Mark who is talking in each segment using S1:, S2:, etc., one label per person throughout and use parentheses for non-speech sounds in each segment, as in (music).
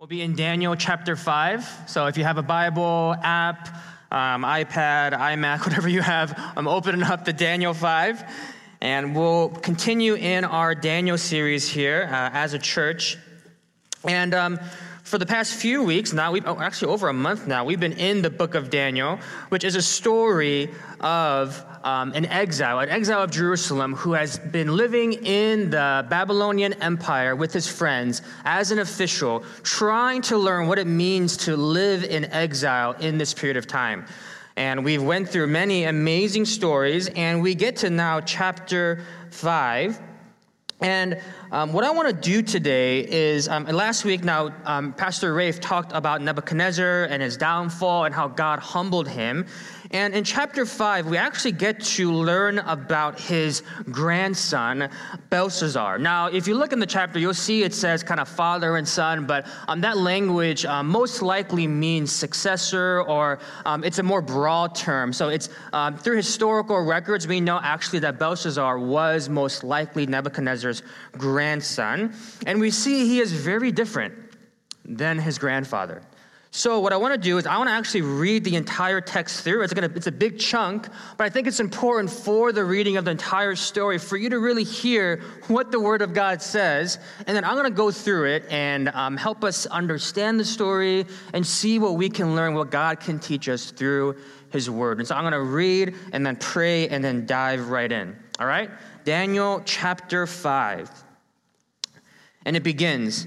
S1: We'll be in Daniel chapter 5. So if you have a Bible, app, um, iPad, iMac, (laughs) whatever you have, I'm opening up the Daniel 5. And we'll continue in our Daniel series here uh, as a church. And um, for the past few weeks now, we've oh, actually over a month now, we've been in the book of Daniel, which is a story of um, an exile, an exile of Jerusalem, who has been living in the Babylonian Empire with his friends as an official, trying to learn what it means to live in exile in this period of time. And we've went through many amazing stories, and we get to now chapter five. And um, what I want to do today is, um, last week now, um, Pastor Rafe talked about Nebuchadnezzar and his downfall and how God humbled him. And in chapter 5, we actually get to learn about his grandson, Belshazzar. Now, if you look in the chapter, you'll see it says kind of father and son, but um, that language um, most likely means successor or um, it's a more broad term. So it's um, through historical records, we know actually that Belshazzar was most likely Nebuchadnezzar's grandson. And we see he is very different than his grandfather. So what I want to do is I want to actually read the entire text through. It's gonna it's a big chunk, but I think it's important for the reading of the entire story for you to really hear what the Word of God says, and then I'm going to go through it and um, help us understand the story and see what we can learn, what God can teach us through His Word. And so I'm going to read and then pray and then dive right in. All right, Daniel chapter five, and it begins.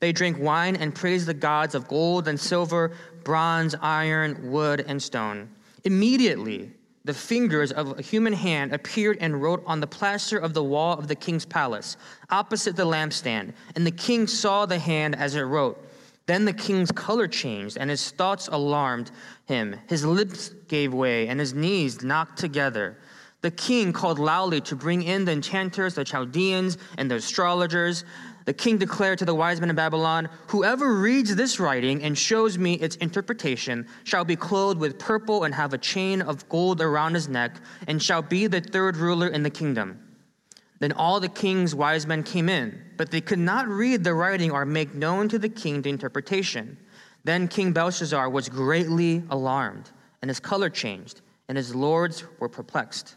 S1: They drank wine and praised the gods of gold and silver, bronze, iron, wood, and stone. Immediately, the fingers of a human hand appeared and wrote on the plaster of the wall of the king's palace, opposite the lampstand. And the king saw the hand as it wrote. Then the king's color changed, and his thoughts alarmed him. His lips gave way, and his knees knocked together. The king called loudly to bring in the enchanters, the Chaldeans, and the astrologers the king declared to the wise men of Babylon, Whoever reads this writing and shows me its interpretation shall be clothed with purple and have a chain of gold around his neck, and shall be the third ruler in the kingdom. Then all the king's wise men came in, but they could not read the writing or make known to the king the interpretation. Then King Belshazzar was greatly alarmed, and his color changed, and his lords were perplexed.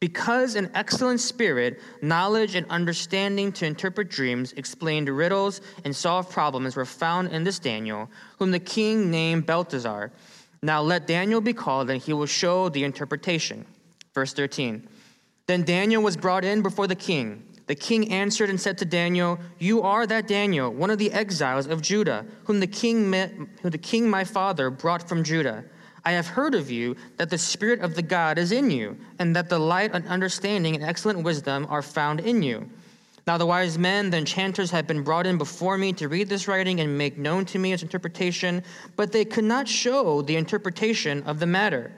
S1: Because an excellent spirit, knowledge, and understanding to interpret dreams, explained riddles, and solve problems were found in this Daniel, whom the king named Belteshazzar. Now let Daniel be called, and he will show the interpretation. Verse 13. Then Daniel was brought in before the king. The king answered and said to Daniel, You are that Daniel, one of the exiles of Judah, whom the king, met, whom the king my father brought from Judah. I have heard of you that the Spirit of the God is in you, and that the light and understanding and excellent wisdom are found in you. Now the wise men, the enchanters, have been brought in before me to read this writing and make known to me its interpretation, but they could not show the interpretation of the matter.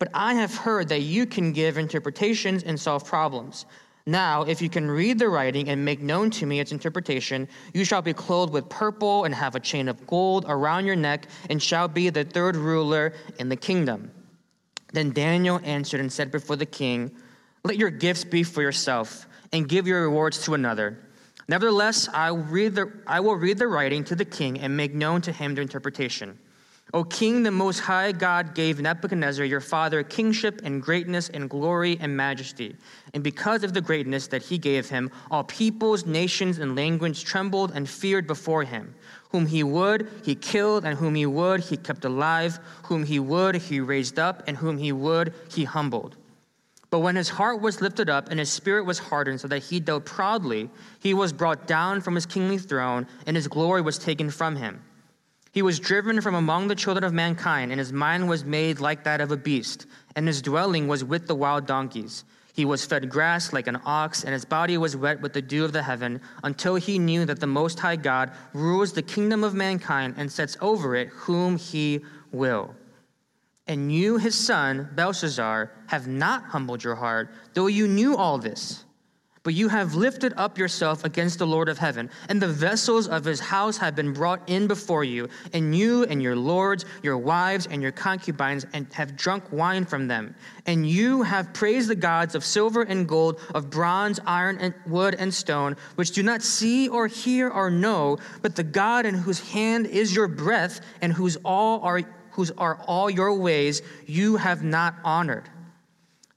S1: But I have heard that you can give interpretations and solve problems. Now, if you can read the writing and make known to me its interpretation, you shall be clothed with purple and have a chain of gold around your neck, and shall be the third ruler in the kingdom. Then Daniel answered and said before the king, Let your gifts be for yourself, and give your rewards to another. Nevertheless, I, read the, I will read the writing to the king and make known to him the interpretation. O king, the most high God gave Nebuchadnezzar your father kingship and greatness and glory and majesty. And because of the greatness that he gave him, all peoples, nations, and languages trembled and feared before him. Whom he would, he killed, and whom he would, he kept alive. Whom he would, he raised up, and whom he would, he humbled. But when his heart was lifted up and his spirit was hardened so that he dealt proudly, he was brought down from his kingly throne, and his glory was taken from him. He was driven from among the children of mankind, and his mind was made like that of a beast, and his dwelling was with the wild donkeys. He was fed grass like an ox, and his body was wet with the dew of the heaven, until he knew that the Most High God rules the kingdom of mankind and sets over it whom he will. And you, his son, Belshazzar, have not humbled your heart, though you knew all this. But you have lifted up yourself against the Lord of heaven, and the vessels of his house have been brought in before you, and you and your lords, your wives, and your concubines, and have drunk wine from them. And you have praised the gods of silver and gold, of bronze, iron, and wood and stone, which do not see or hear or know, but the God in whose hand is your breath, and whose all are whose are all your ways, you have not honored.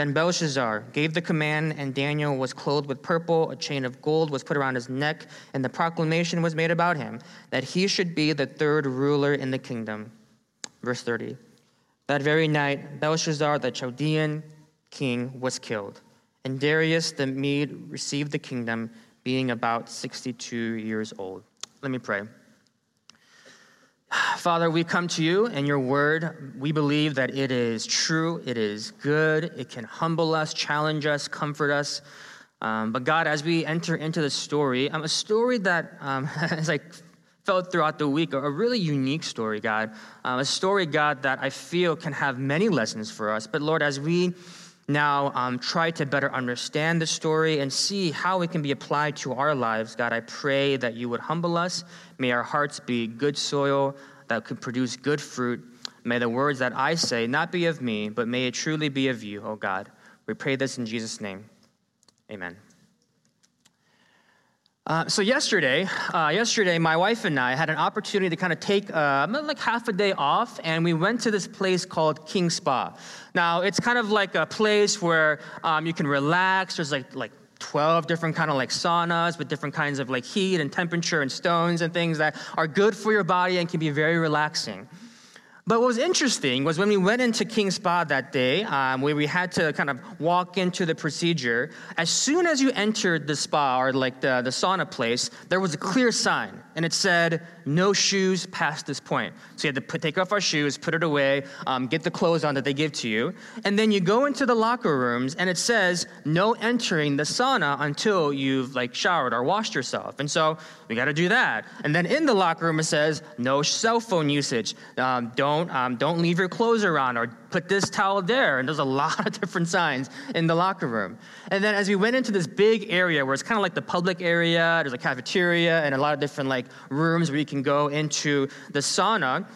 S1: Then Belshazzar gave the command, and Daniel was clothed with purple. A chain of gold was put around his neck, and the proclamation was made about him that he should be the third ruler in the kingdom. Verse 30. That very night, Belshazzar, the Chaldean king, was killed, and Darius the Mede received the kingdom, being about 62 years old. Let me pray. Father, we come to you and your word. We believe that it is true, it is good, it can humble us, challenge us, comfort us. Um, but God, as we enter into the story, um, a story that, um, (laughs) as I felt throughout the week, a really unique story, God. Um, a story, God, that I feel can have many lessons for us. But Lord, as we now um, try to better understand the story and see how it can be applied to our lives, God, I pray that you would humble us. May our hearts be good soil that could produce good fruit. May the words that I say not be of me, but may it truly be of you, O God. We pray this in Jesus' name. Amen. Uh, so yesterday, uh, yesterday, my wife and I had an opportunity to kind of take uh, like half a day off, and we went to this place called King Spa. Now, it's kind of like a place where um, you can relax. There's like like 12 different kind of like saunas with different kinds of like heat and temperature and stones and things that are good for your body and can be very relaxing. But what was interesting was when we went into King Spa that day, um, where we had to kind of walk into the procedure, as soon as you entered the spa or like the, the sauna place, there was a clear sign and it said, no shoes past this point. So you had to put, take off our shoes, put it away, um, get the clothes on that they give to you. And then you go into the locker rooms and it says, no entering the sauna until you've like showered or washed yourself. And so we got to do that. And then in the locker room, it says, no cell phone usage. Um, don't, um, don't leave your clothes around or put this towel there. And there's a (laughs) lot of different signs in the locker room. And then as we went into this big area where it's kind of like the public area, there's a cafeteria and a lot of different like rooms where you can go into the sauna.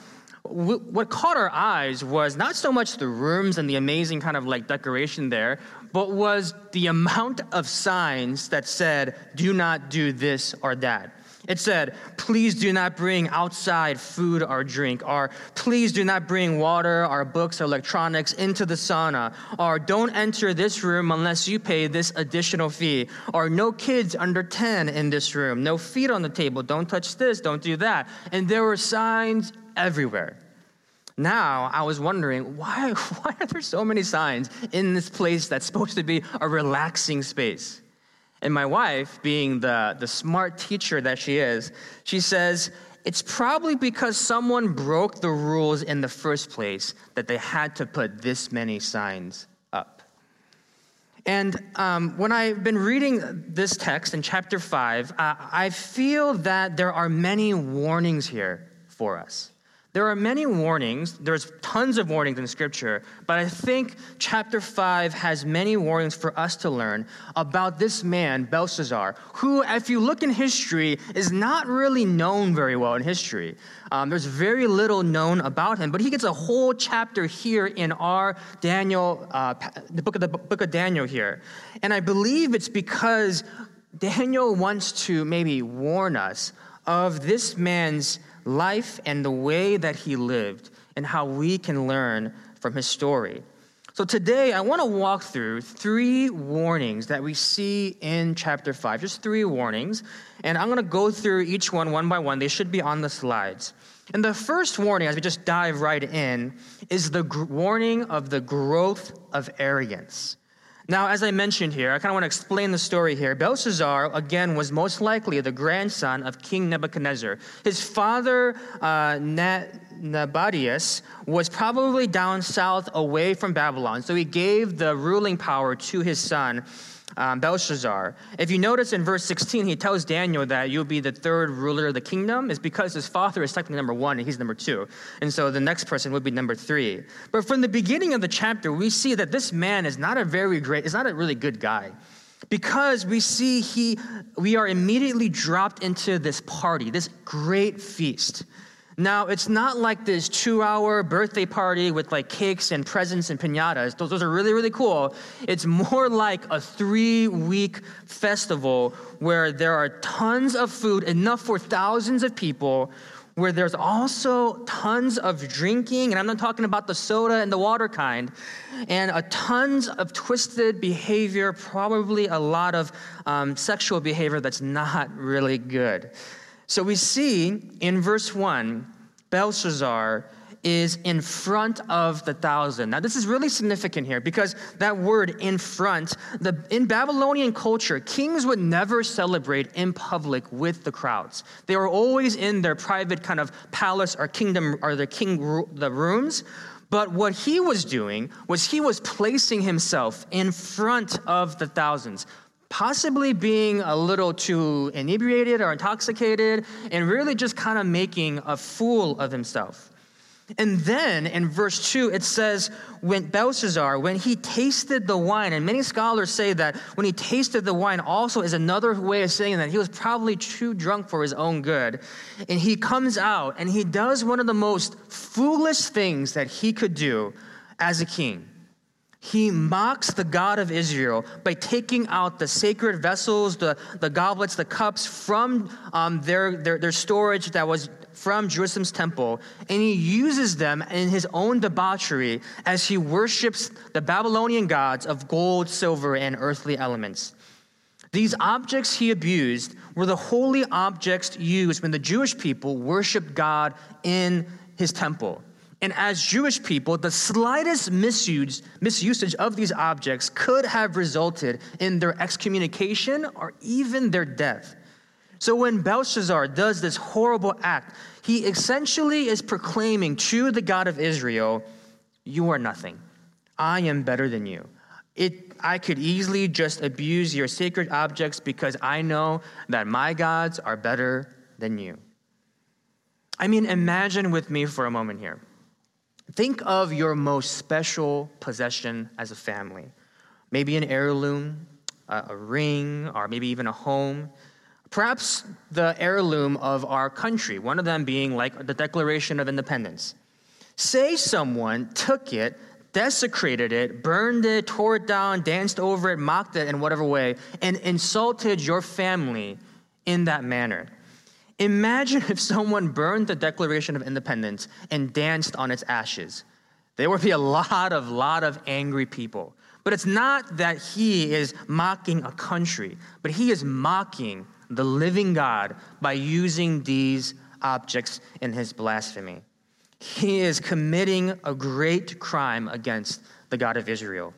S1: What caught our eyes was not so much the rooms and the amazing kind of like decoration there, but was the amount of signs that said, do not do this or that. It said, please do not bring outside food or drink, or please do not bring water or books or electronics into the sauna, or don't enter this room unless you pay this additional fee, or no kids under 10 in this room, no feet on the table, don't touch this, don't do that. And there were signs everywhere. Now, I was wondering, (laughs) why, why are there so many signs in this place that's supposed to be a relaxing space? And my wife, being the, the smart teacher that she is, she says, it's probably because someone broke the rules in the first place that they had to put this many signs up. And um, when I've been reading this text in chapter 5, uh, I feel that there are many warnings here for us. There are many warnings. There's tons of warnings in Scripture, but I think chapter 5 has many warnings for us to learn about this man, Belshazzar, who, if you look in history, is not really known very well in history. Um, there's very little known about him, but he gets a whole chapter here in our Daniel, uh, the book of the book of Daniel here. And I believe it's because Daniel wants to maybe warn us of this man's life and the way that he lived and how we can learn from his story. So today, I want to walk through three warnings that we see in chapter 5, just three warnings. And I'm going to go through each one one by one. They should be on the slides. And the first warning, as we just dive right in, is the warning of the growth of arrogance. Now, as I mentioned here, I kind of want to explain the story here. Belshazzar, again, was most likely the grandson of King Nebuchadnezzar. His father, uh, was probably down south away from Babylon, so he gave the ruling power to his son um, Belshazzar. If you notice in verse 16, he tells Daniel that you'll be the third ruler of the kingdom, is because his father is technically number one and he's number two. And so the next person would be number three. But from the beginning of the chapter, we see that this man is not a very great, is not a really good guy because we see he we are immediately dropped into this party this great feast now, it's not like this two hour birthday party with like cakes and presents and pinatas. Those, those are really, really cool. It's more like a three week festival where there are tons of food, enough for thousands of people, where there's also tons of drinking, and I'm not talking about the soda and the water kind, and a tons of twisted behavior, probably a lot of um, sexual behavior that's not really good. So we see in verse 1, Belshazzar is in front of the thousand. Now, this is really significant here because that word in front, the, in Babylonian culture, kings would never celebrate in public with the crowds. They were always in their private kind of palace or kingdom or the king the rooms. But what he was doing was he was placing himself in front of the thousands, possibly being a little too inebriated or intoxicated, and really just kind of making a fool of himself. And then in verse 2, it says, when Belshazzar, when he tasted the wine, and many scholars say that when he tasted the wine also is another way of saying that he was probably too drunk for his own good. And he comes out and he does one of the most foolish things that he could do as a king. He mocks the God of Israel by taking out the sacred vessels, the, the goblets, the cups from um, their, their, their storage that was from Jerusalem's temple, and he uses them in his own debauchery as he worships the Babylonian gods of gold, silver, and earthly elements. These objects he abused were the holy objects used when the Jewish people worshiped God in his temple. And as Jewish people, the slightest misuse, misusage of these objects could have resulted in their excommunication or even their death. So when Belshazzar does this horrible act, he essentially is proclaiming to the God of Israel, You are nothing. I am better than you. It, I could easily just abuse your sacred objects because I know that my gods are better than you. I mean, imagine with me for a moment here. Think of your most special possession as a family. Maybe an heirloom, a, ring, or maybe even a home. Perhaps the heirloom of our country, one of them being like the Declaration of Independence. Say someone took it, desecrated it, burned it, tore it down, danced over it, mocked it in whatever way, and insulted your family in that manner. Imagine if someone burned the Declaration of Independence and danced on its ashes. There would be a lot of, lot of angry people. But it's not that he is mocking a country, but he is mocking the living God by using these objects in his blasphemy. He is committing a great crime against the God of Israel.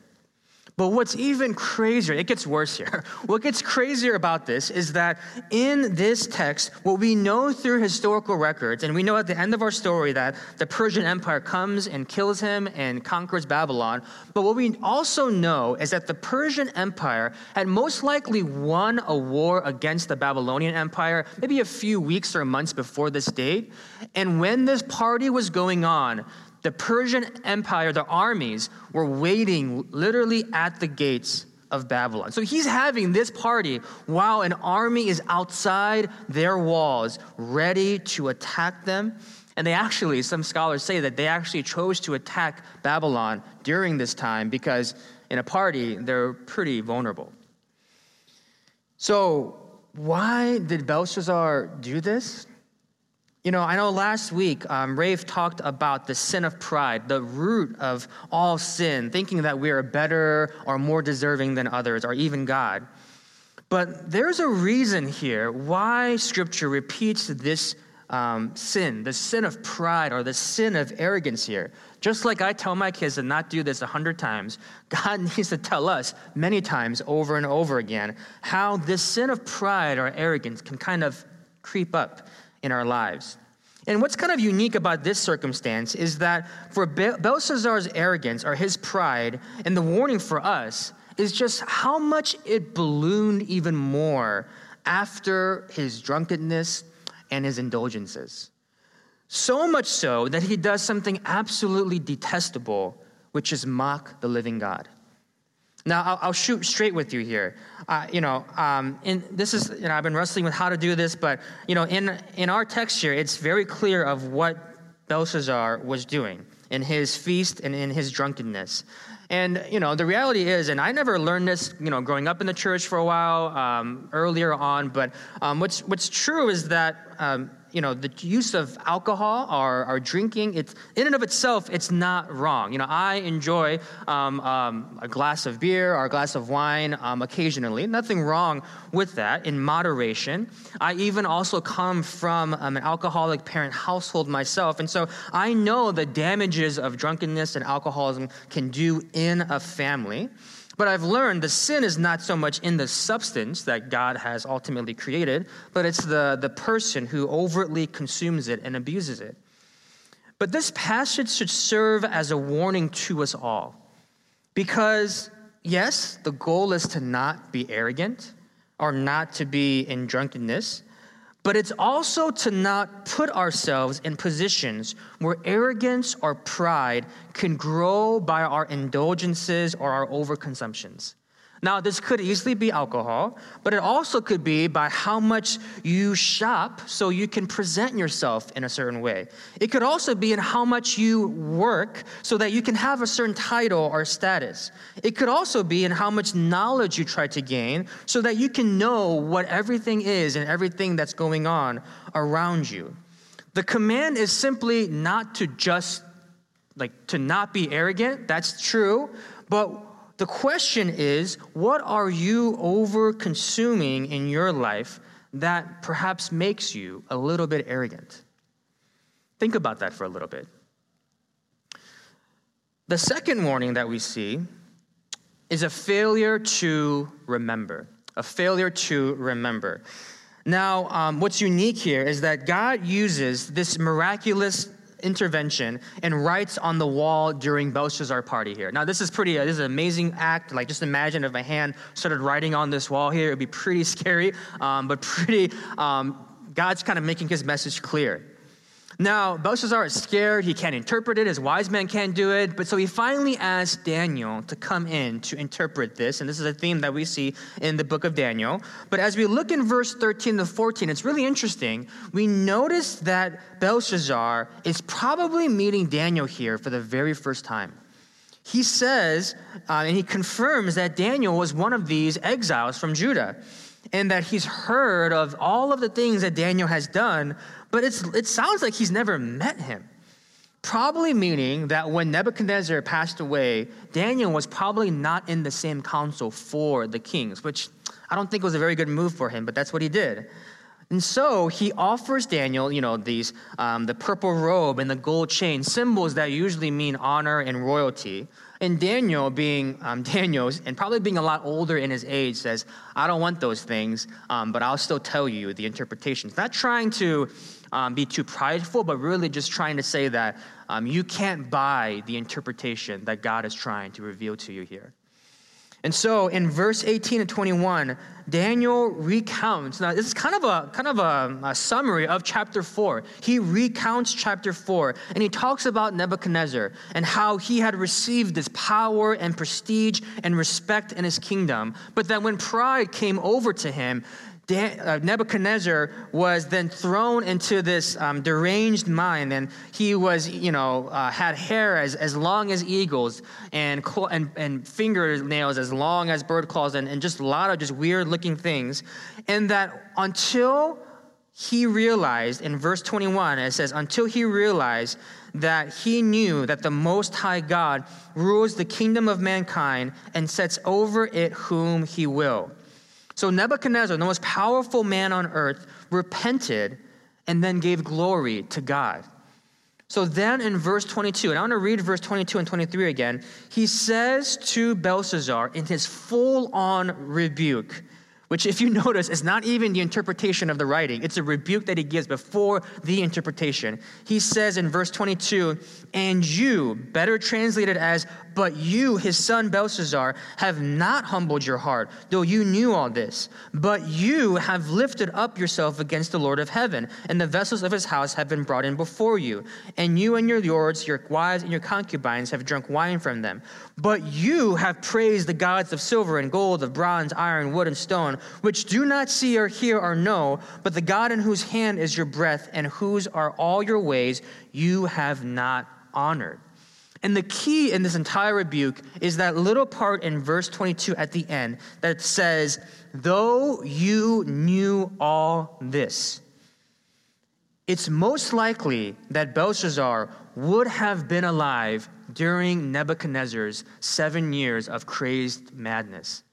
S1: But what's even crazier, it gets worse here. (laughs) What gets crazier about this is that in this text, what we know through historical records, and we know at the end of our story that the Persian Empire comes and kills him and conquers Babylon. But what we also know is that the Persian Empire had most likely won a war against the Babylonian Empire maybe a few weeks or months before this date. And when this party was going on, the Persian Empire, the armies, were waiting literally at the gates of Babylon. So he's having this party while an army is outside their walls, ready to attack them. And they actually, some scholars say that they actually chose to attack Babylon during this time because in a party, they're pretty vulnerable. So, why did Belshazzar do this? You know, I know last week um, Rafe talked about the sin of pride, the root of all sin, thinking that we are better or more deserving than others or even God. But there's a reason here why Scripture repeats this um, sin, the sin of pride or the sin of arrogance here. Just like I tell my kids to not do this a hundred times, (laughs) God needs to tell us many times over and over again how this sin of pride or arrogance can kind of creep up in our lives. And what's kind of unique about this circumstance is that for Belshazzar's arrogance or his pride, and the warning for us is just how much it ballooned even more after his drunkenness and his indulgences. So much so that he does something absolutely detestable, which is mock the living God. Now, I'll, I'll, shoot straight with you here. Uh, you know, um, in, this is, you know, I've been wrestling with how to do this, but, you know, in, in our text here, it's very clear of what Belshazzar was doing in his feast and in his drunkenness. And, you know, the reality is, and I never learned this, you know, growing up in the church for a while, um, earlier on, but um, what's, what's true is that um, you know, the use of alcohol or, or drinking, it's in and of itself, it's not wrong. You know, I enjoy um, um, a glass of beer or a glass of wine um, occasionally. Nothing wrong with that in moderation. I even also come from um, an alcoholic parent household myself. And so I know the damages of drunkenness and alcoholism can do in a family. But I've learned the sin is not so much in the substance that God has ultimately created, but it's the, the person who overtly consumes it and abuses it. But this passage should serve as a warning to us all. Because, yes, the goal is to not be arrogant or not to be in drunkenness, but it's also to not put ourselves in positions where arrogance or pride can grow by our indulgences or our overconsumptions. Now, this could easily be alcohol, but it also could be by how much you shop so you can present yourself in a certain way. It could also be in how much you work so that you can have a certain title or status. It could also be in how much knowledge you try to gain so that you can know what everything is and everything that's going on around you. The command is simply not to just, like, to not be arrogant. That's true. But the question is what are you over consuming in your life that perhaps makes you a little bit arrogant? Think about that for a little bit. The second warning that we see is a failure to remember. A failure to remember. Now, um, what's unique here is that God uses this miraculous intervention and writes on the wall during Belshazzar party here. Now, this is pretty, uh, this is an amazing act. Like, just imagine if my hand started writing on this wall here, it'd be pretty (laughs) scary, um, but pretty, um, God's kind of making his message clear. Now, Belshazzar is scared. He can't interpret it. His wise men can't do it. But so he finally asks Daniel to come in to interpret this. And this is a theme that we see in the book of Daniel. But as we look in verse 13 to 14, it's really interesting. We notice that Belshazzar is probably meeting Daniel here for the very first time. He says, uh, and he confirms that Daniel was one of these exiles from Judah and that he's heard of all of the things that Daniel has done, but it sounds like he's never met him. Probably meaning that when Nebuchadnezzar passed away, Daniel was probably not in the same council for the kings, which I don't think was a very good move for him, but that's what he did. And so he offers Daniel, you know, these um, the purple robe and the gold chain, symbols that usually mean honor and royalty, And Daniel, being um, (laughs) Daniel, and probably being a lot older in his age, says, I don't want those things, um, but I'll still tell you the interpretations. Not trying to um, be too prideful, but really just trying to say that um, you can't buy the interpretation that God is trying to reveal to you here. And so in verse 18 and 21, Daniel recounts. Now, this is kind of a kind of a, a, summary of chapter 4. He recounts chapter 4 and he talks about Nebuchadnezzar and how he had received this power and prestige and respect in his kingdom. But that when pride came over to him, uh, Nebuchadnezzar was then thrown into this um, deranged mind, and he was, you know, uh, had hair as, as long as eagles and, and, and fingernails as long as bird claws, and, and just a lot of just weird looking things. And that until he realized, in verse 21, it says, until he realized that he knew that the Most High God rules the kingdom of mankind and sets over it whom he will. So Nebuchadnezzar, the most powerful man on earth, repented and then gave glory to God. So then in verse 22, and I want to read verse 22 and 23 again, he says to Belshazzar in his full on rebuke, which, if you notice, is not even the interpretation of the writing. It's a rebuke that he gives before the interpretation. He says in verse 22, and you, better translated as, but you, his son Belshazzar, have not humbled your heart, though you knew all this. But you have lifted up yourself against the Lord of heaven, and the vessels of his house have been brought in before you. And you and your lords, your wives, and your concubines have drunk wine from them. But you have praised the gods of silver and gold, of bronze, iron, wood, and stone, which do not see or hear or know, but the God in whose hand is your breath, and whose are all your ways, you have not honored. And the key in this entire rebuke is that little part in verse 22 at the end that says, Though you knew all this, it's most likely that Belshazzar would have been alive during Nebuchadnezzar's seven years of crazed madness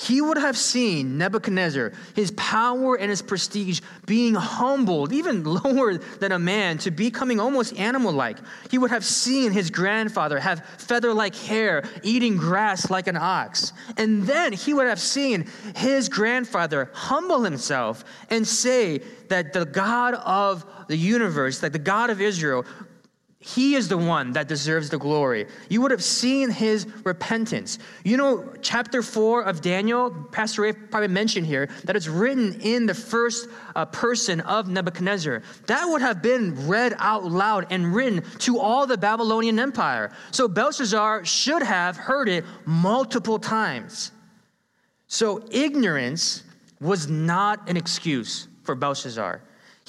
S1: he would have seen Nebuchadnezzar, his power and his prestige, being humbled, even (laughs) lower than a man, to becoming almost animal like. He would have seen his grandfather have feather like hair, eating grass like an ox. And then he would have seen his grandfather humble himself and say that the God of the universe, that the God of Israel, he is the one that deserves the glory. You would have seen his repentance. You know, chapter 4 of Daniel, Pastor Ray probably mentioned here, that it's written in the first uh, person of Nebuchadnezzar. That would have been read out loud and written to all the Babylonian Empire. So Belshazzar should have heard it multiple times. So ignorance was not an excuse for Belshazzar.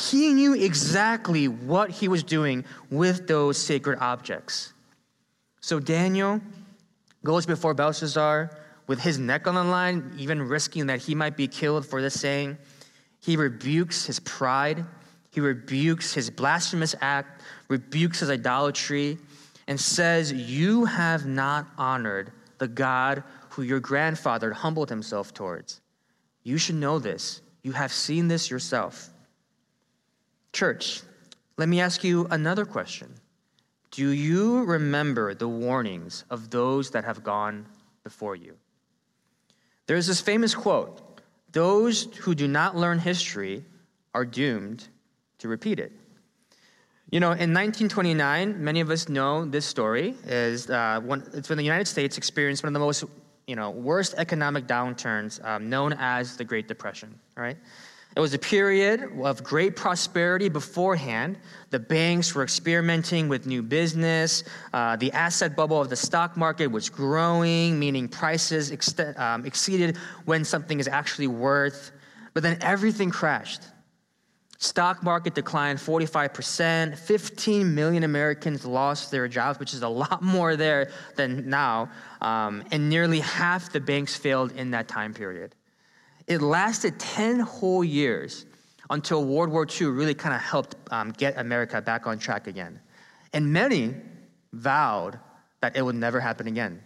S1: He knew exactly what he was doing with those sacred objects. So Daniel goes before Belshazzar with his neck on the line, even risking that he might be killed for this saying. He rebukes his pride, he rebukes his blasphemous act, rebukes his idolatry, and says, You have not honored the God who your grandfather humbled himself towards. You should know this. You have seen this yourself. Church, let me ask you another question. Do you remember the warnings of those that have gone before you? There's this famous quote Those who do not learn history are doomed to repeat it. You know, in 1929, many of us know this story. Is uh, when, it's when the United States experienced one of the most, you know, worst economic downturns, um, known as the Great Depression. Right? It was a period of great prosperity beforehand. The banks were experimenting with new business. Uh, the asset bubble of the stock market was growing, meaning prices ex- um, exceeded when something is actually worth. But then everything crashed. Stock market declined 45%. 15 million Americans lost their jobs, which is a lot (laughs) more there than now. Um, and nearly half the banks failed in that time period. It lasted 10 whole years until World War II really kind of helped um, get America back on track again. And many vowed that it would never happen again.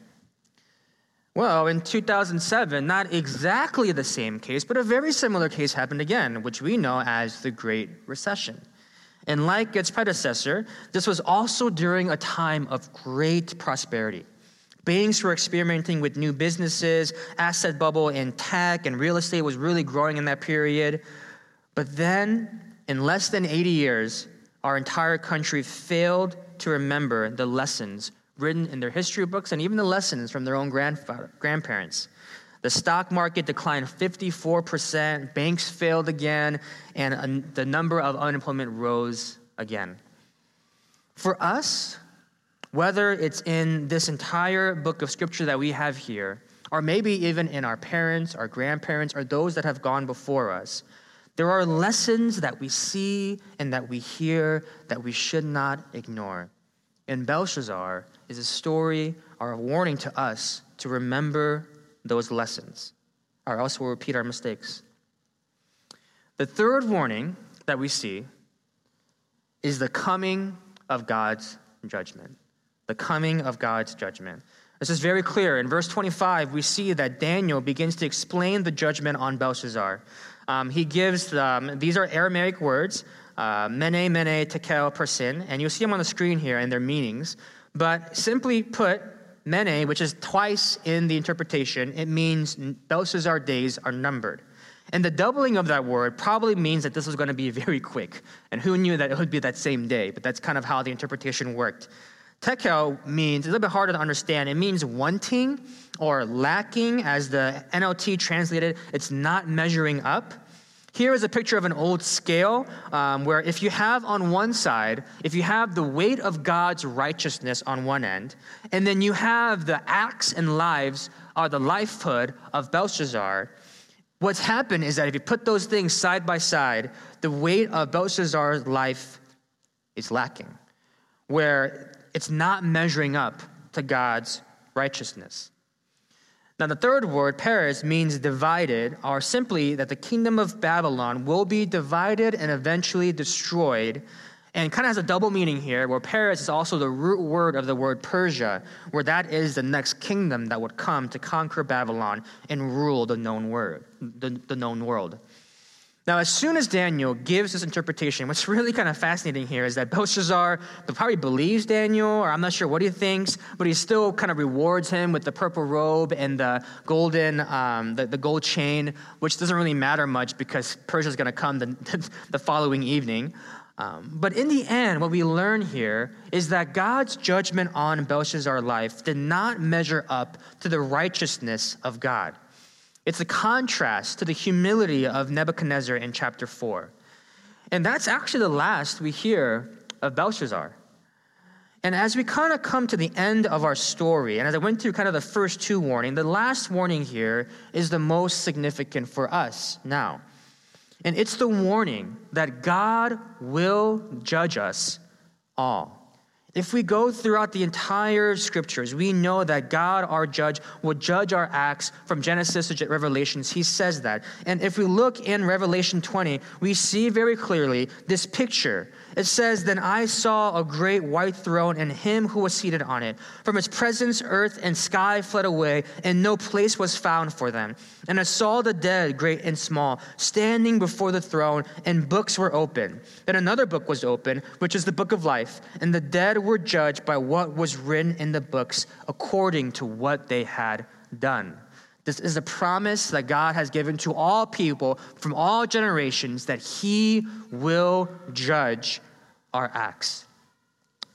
S1: Well, in 2007, not exactly the same case, but a very similar case happened again, which we know as the Great Recession. And like its predecessor, this was also during a time of great prosperity. Banks were experimenting with new businesses, asset bubble in tech and real estate was really growing in that period. But then, in less than 80 years, our entire country failed to remember the lessons written in their history books and even the lessons from their own grandparents. The stock market declined 54%, banks failed again, and uh, the number of unemployment rose again. For us, whether it's in this entire book of scripture that we have here, or maybe even in our parents, our grandparents, or those that have gone before us, there are lessons that we see and that we hear that we should not ignore. And Belshazzar is a story or a warning to us to remember those lessons, or else we'll repeat our mistakes. The third warning that we see is the coming of God's judgment the coming of God's judgment. This is very clear. In verse 25, we see that Daniel begins to explain the judgment on Belshazzar. Um, he gives, um, these are Aramaic words, uh, mene, mene, tekel, persin, and you'll see them on the screen here and their meanings. But simply put, mene, which is twice in the interpretation, it means Belshazzar days are numbered. And the doubling of that word probably means that this was going to be (laughs) very quick. And who knew that it would be that same day? But that's kind of how the interpretation worked. Tekel means, a little bit harder to understand, it means wanting or lacking, as the NLT translated, it's not measuring up. Here is a picture of an old scale um, where if you have on one side, if you have the weight of God's righteousness on one end, and then you have the acts and lives or the lifehood of Belshazzar, what's happened is that if you put those things side by side, the weight of Belshazzar's life is lacking. Where it's not measuring up to God's righteousness. Now, the third word, Peres, means divided, or simply that the kingdom of Babylon will be divided and eventually destroyed. And kind of has a double meaning here, where Peres is also the root word of the word Persia, where that is the next kingdom that would come to conquer Babylon and rule the known, word, the, the known world. Now, as soon as Daniel gives this interpretation, what's really kind of fascinating here is that Belshazzar probably believes Daniel, or I'm not sure what he thinks, but he still kind of rewards him with the purple robe and the golden, um, the, the gold chain, which doesn't really matter much because Persia is going to come the, (laughs) the following evening. Um, but in the end, what we learn here is that God's judgment on Belshazzar's life did not measure up to the righteousness of God. It's a contrast to the humility of Nebuchadnezzar in chapter 4. And that's actually the last we hear of Belshazzar. And as we kind of come to the end of our story, and as I went through kind of the first two warning, the last warning here is the most significant for us now. And it's the warning that God will judge us all. If we go throughout the entire scriptures, we know that God, our judge, will judge our acts from Genesis to Revelations. He says that. And if we look in Revelation 20, we see very clearly this picture it says, Then I saw a great white throne and him who was seated on it. From his presence, earth and sky fled away, and no place was found for them. And I saw the dead, great and small, standing before the throne, and books were open. Then another book was open, which is the book of life, and the dead were judged by what was written in the books according to what they had done. This is a promise that God has given to all people from all generations that He will judge our acts.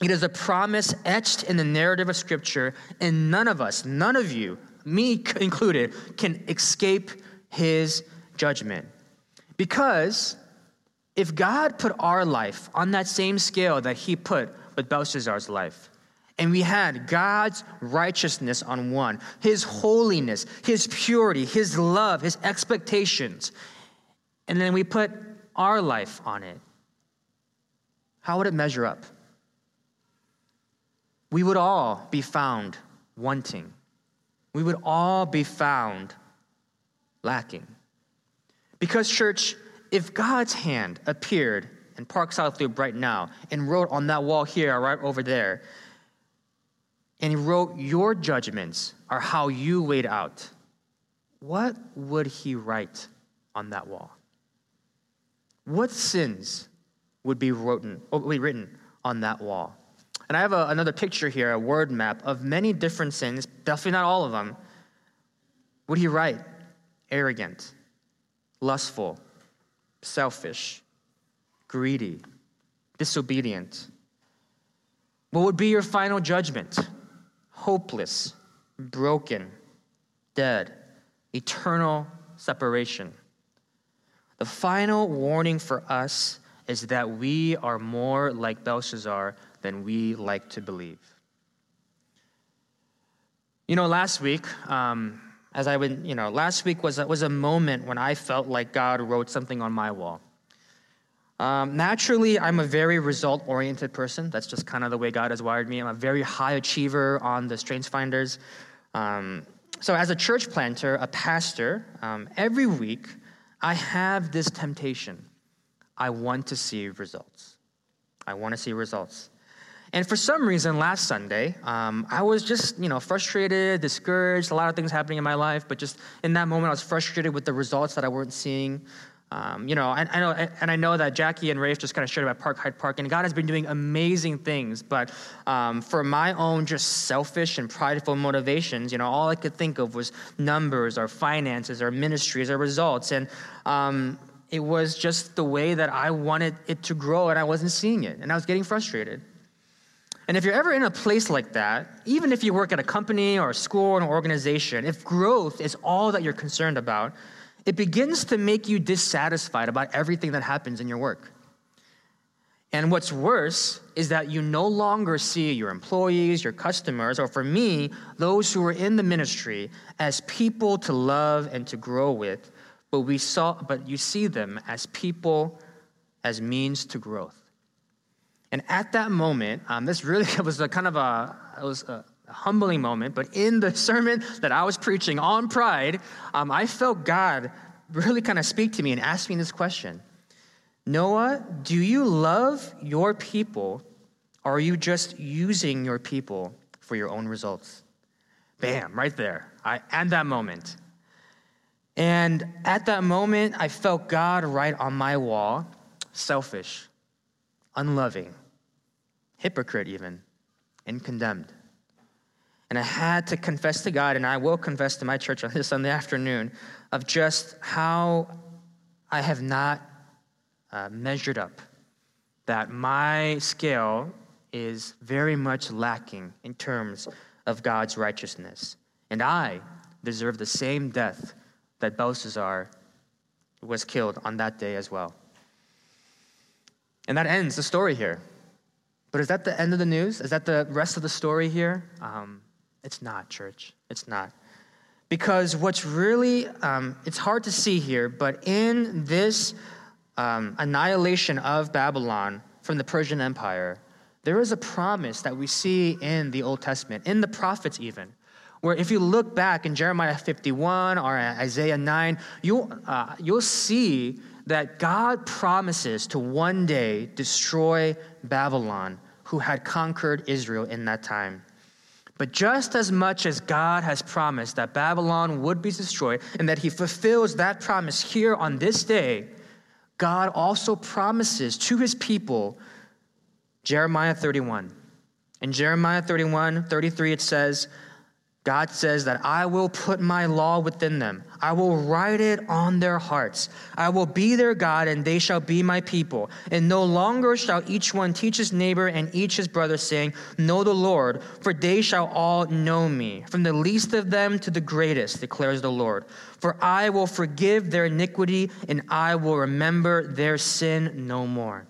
S1: It is a promise etched in the narrative of Scripture, and none of us, none of you, me included, can escape His judgment. Because if God put our life on that same scale that He put with Belshazzar's life, and we had God's righteousness on one, His holiness, His purity, His love, His expectations. And then we put our life on it. How would it measure up? We would all be found wanting. We would all be found lacking. Because, church, if God's hand appeared in Park South Loop right now and wrote on that wall here, right over there, and he wrote, Your judgments are how you weighed out. What would he write on that wall? What sins would be written, would oh, be written on that wall? And I have a, another picture here, a word map of many different sins, definitely not all of them. Do you write? Arrogant, lustful, selfish, greedy, disobedient. What would be your final judgment? Hopeless, broken, dead, eternal separation. The final warning for us is that we are more like Belshazzar than we like to believe. You know, last week, um, as I would, you know, last week was, was a moment when I felt like God wrote something on my wall. Um, naturally, I'm a very result oriented person. That's just kind of the way God has wired me. I'm a very high achiever on the Strengths Finders. Um, so, as a church planter, a pastor, um, every week I have this temptation. I want to see results. I want to see results. And for some reason, last Sunday, um, I was just, you know, frustrated, discouraged, a lot of things happening in my life, but just in that moment, I was frustrated with the results that I weren't seeing. Um, you know, I, I, know, and I know that Jackie and Rafe just kind of shared about Park Hyde Park, and God has been doing amazing things. But um, for my own just selfish and prideful motivations, you know, all I could think of was numbers, or finances, or ministries, or results, and um, it was just the way that I wanted it to grow, and I wasn't seeing it, and I was getting frustrated. And if you're ever in a place like that, even if you work at a company or a school or an organization, if growth is all that you're concerned about, it begins to make you dissatisfied about everything that happens in your work. And what's worse is that you no longer see your employees, your customers, or for me, those who are in the ministry as people to love and to grow with, but we saw but you see them as people as means to growth. And at that moment, um, this really (laughs) was a kind of a, it was a, humbling moment, but in the sermon that I was preaching on pride, um, I felt God really kind of speak to me and ask me this question Noah, do you love your people, or are you just using your people for your own results? Bam, right there. I, at that moment. And at that moment, I felt God right on my wall selfish, unloving, hypocrite, even, and condemned. And I had to confess to God, and I will confess to my church on this Sunday afternoon, of just how I have not uh, measured up, that my scale is very much lacking in terms of God's righteousness. And I deserve the same death that Belshazzar was killed on that day as well. And that ends the story here. But is that the end of the news? Is that the rest of the story here? Um, it's not, church. It's not. Because what's really, um, it's hard to see here, but in this um, annihilation of Babylon from the Persian Empire, there is a promise that we see in the Old Testament, in the prophets even, where if you look back in Jeremiah 51 or Isaiah 9, you'll, uh, you'll see that God promises to one day destroy Babylon, who had conquered Israel in that time. But just as much as God has promised that Babylon would be destroyed and that he fulfills that promise here on this day, God also promises to his people Jeremiah 31. In Jeremiah 31, 33, it says, God says that I will put my law within them. I will write it on their hearts. I will be their God, and they shall be my people. And no longer shall each one teach his neighbor and each his brother, saying, Know the Lord, for they shall all know me, from the least of them to the greatest, declares the Lord. For I will forgive their iniquity, and I will remember their sin no more.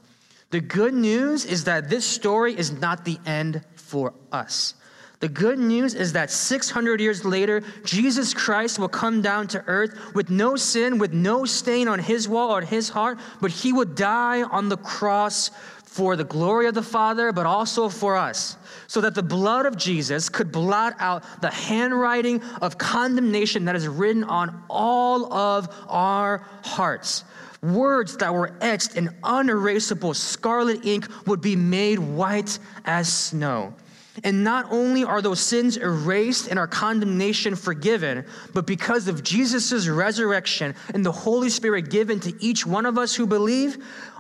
S1: The good news is that this story is not the end for us. The good news is that 600 years later, Jesus Christ will come down to earth with no sin, with no stain on his wall or his heart, but he would die on the cross for the glory of the Father, but also for us, so that the blood of Jesus could blot out the handwriting of condemnation that is written on all of our hearts. Words that were etched in unerasable scarlet ink would be made white as snow. And not only are those sins erased and our condemnation forgiven, but because of Jesus' resurrection and the Holy Spirit given to each one of us who believe,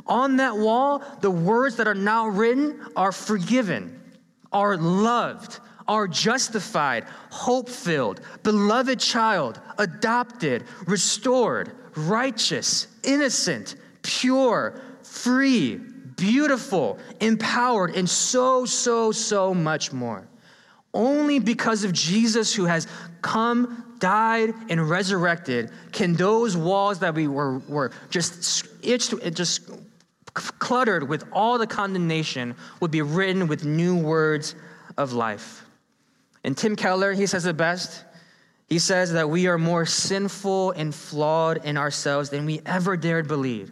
S1: on that wall, the words that are now written are forgiven. are loved, are justified, hope filled, beloved child, adopted, restored, righteous, innocent, pure, free, beautiful, empowered, and so, so, so much more. Only because of Jesus who has come, died, and resurrected can those walls that we were, were just itched, just cluttered with all the condemnation would be written with new words of life. And Tim Keller, he says it best. He says that we are more sinful and flawed in ourselves than we ever dared believe.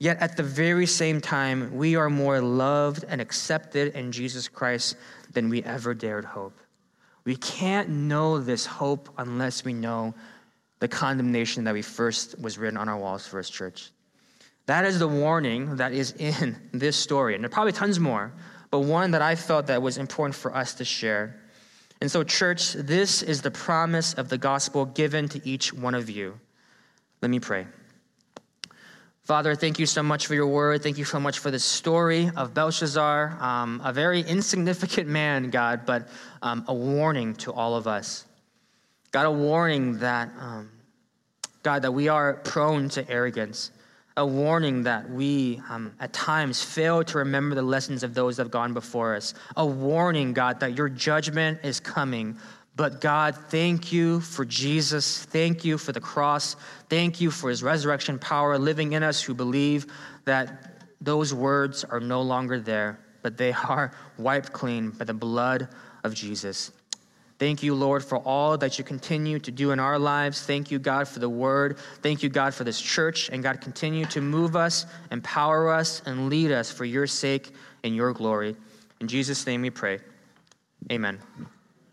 S1: Yet at the very same time, we are more loved and accepted in Jesus Christ than we ever dared hope. We can't know this hope unless we know the condemnation that we first was written on our walls, First Church. That is the warning that is in (laughs) this story. And there are probably tons more, but one that I felt that was important for us to share. And so, church, this is the promise of the gospel given to each one of you. Let me pray. Father, thank you so much for your word. Thank you so much for the story of Belshazzar, um, a very insignificant (laughs) man, God, but um, a warning to all of us. God, a warning that, um, God, that we are prone to arrogance a warning that we um, at times fail to remember the lessons of those that have gone before us. A warning, God, that your judgment is coming. But God, thank you for Jesus. Thank you for the cross. Thank you for his resurrection power living in us who believe that those words are no longer there, but they (laughs) are wiped clean by the blood of Jesus. Thank you, Lord, for all that you continue to do in our lives. Thank you, God, for the word. Thank you, God, for this church. And God, continue to move us, empower us, and lead us for your sake and your glory. In Jesus' name we pray. Amen.